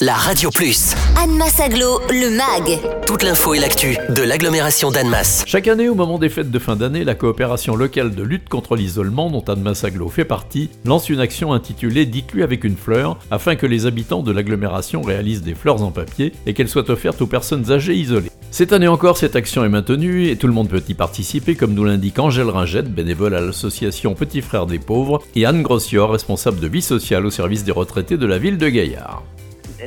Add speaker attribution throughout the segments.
Speaker 1: la Radio Plus.
Speaker 2: Annemasse Aglo, le MAG.
Speaker 1: Toute l'info et l'actu de l'agglomération d'Annemasse.
Speaker 3: Chaque année, au moment des fêtes de fin d'année, la coopération locale de lutte contre l'isolement, dont Annemasse Aglo fait partie, lance une action intitulée Dites-lui avec une fleur, afin que les habitants de l'agglomération réalisent des fleurs en papier et qu'elles soient offertes aux personnes âgées isolées. Cette année encore, cette action est maintenue et tout le monde peut y participer, comme nous l'indique Angèle Ringette, bénévole à l'association Petits Frères des Pauvres, et Anne Grossior, responsable de vie sociale au service des retraités de la ville de Gaillard.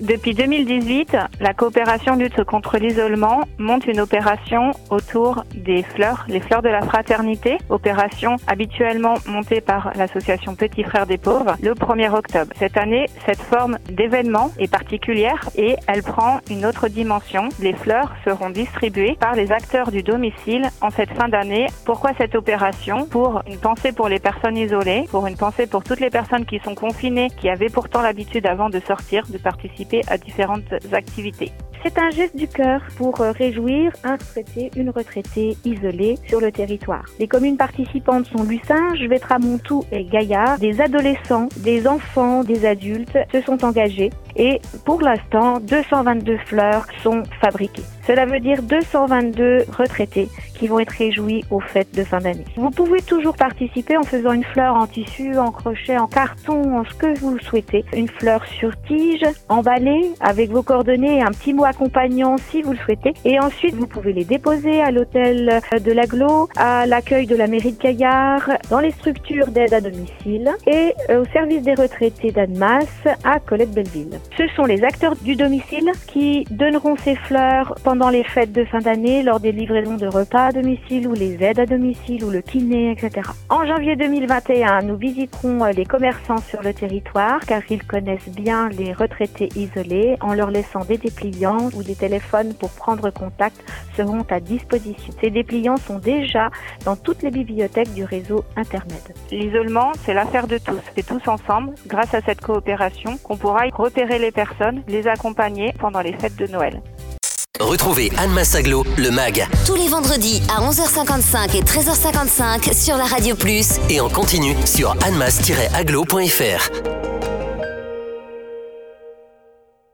Speaker 4: Depuis 2018, la coopération lutte contre l'isolement monte une opération autour des fleurs, les fleurs de la fraternité, opération habituellement montée par l'association Petits Frères des Pauvres le 1er octobre. Cette année, cette forme d'événement est particulière et elle prend une autre dimension. Les fleurs seront distribuées par les acteurs du domicile en cette fin d'année. Pourquoi cette opération? Pour une pensée pour les personnes isolées, pour une pensée pour toutes les personnes qui sont confinées, qui avaient pourtant l'habitude avant de sortir, de participer à différentes activités.
Speaker 5: C'est un geste du cœur pour euh, réjouir un retraité, une retraitée isolée sur le territoire. Les communes participantes sont Lucin, Vétramontou et Gaillard. Des adolescents, des enfants, des adultes se sont engagés et pour l'instant, 222 fleurs sont fabriquées. Cela veut dire 222 retraités qui vont être réjouis aux fêtes de fin d'année. Vous pouvez toujours participer en faisant une fleur en tissu, en crochet, en carton, en ce que vous souhaitez. Une fleur sur tige, emballée, avec vos coordonnées et un petit mot accompagnant si vous le souhaitez. Et ensuite, vous pouvez les déposer à l'hôtel de l'aglo, à l'accueil de la mairie de Caillard, dans les structures d'aide à domicile et euh, au service des retraités d'Annemasse à Colette Belleville. Ce sont les acteurs du domicile qui donneront ces fleurs pendant les fêtes de fin d'année, lors des livraisons de repas domicile ou les aides à domicile ou le kiné, etc. En janvier 2021, nous visiterons euh, les commerçants sur le territoire car ils connaissent bien les retraités isolés en leur laissant des dépliants ou des téléphones pour prendre contact seront à disposition. Ces dépliants sont déjà dans toutes les bibliothèques du réseau Internet.
Speaker 4: L'isolement, c'est l'affaire de tous. C'est tous ensemble, grâce à cette coopération, qu'on pourra repérer les personnes, les accompagner pendant les fêtes de Noël.
Speaker 1: Retrouvez Anne Massaglo, le MAG.
Speaker 2: Tous les vendredis à 11h55 et 13h55 sur la Radio Plus.
Speaker 1: Et en continu sur annemass-aglo.fr.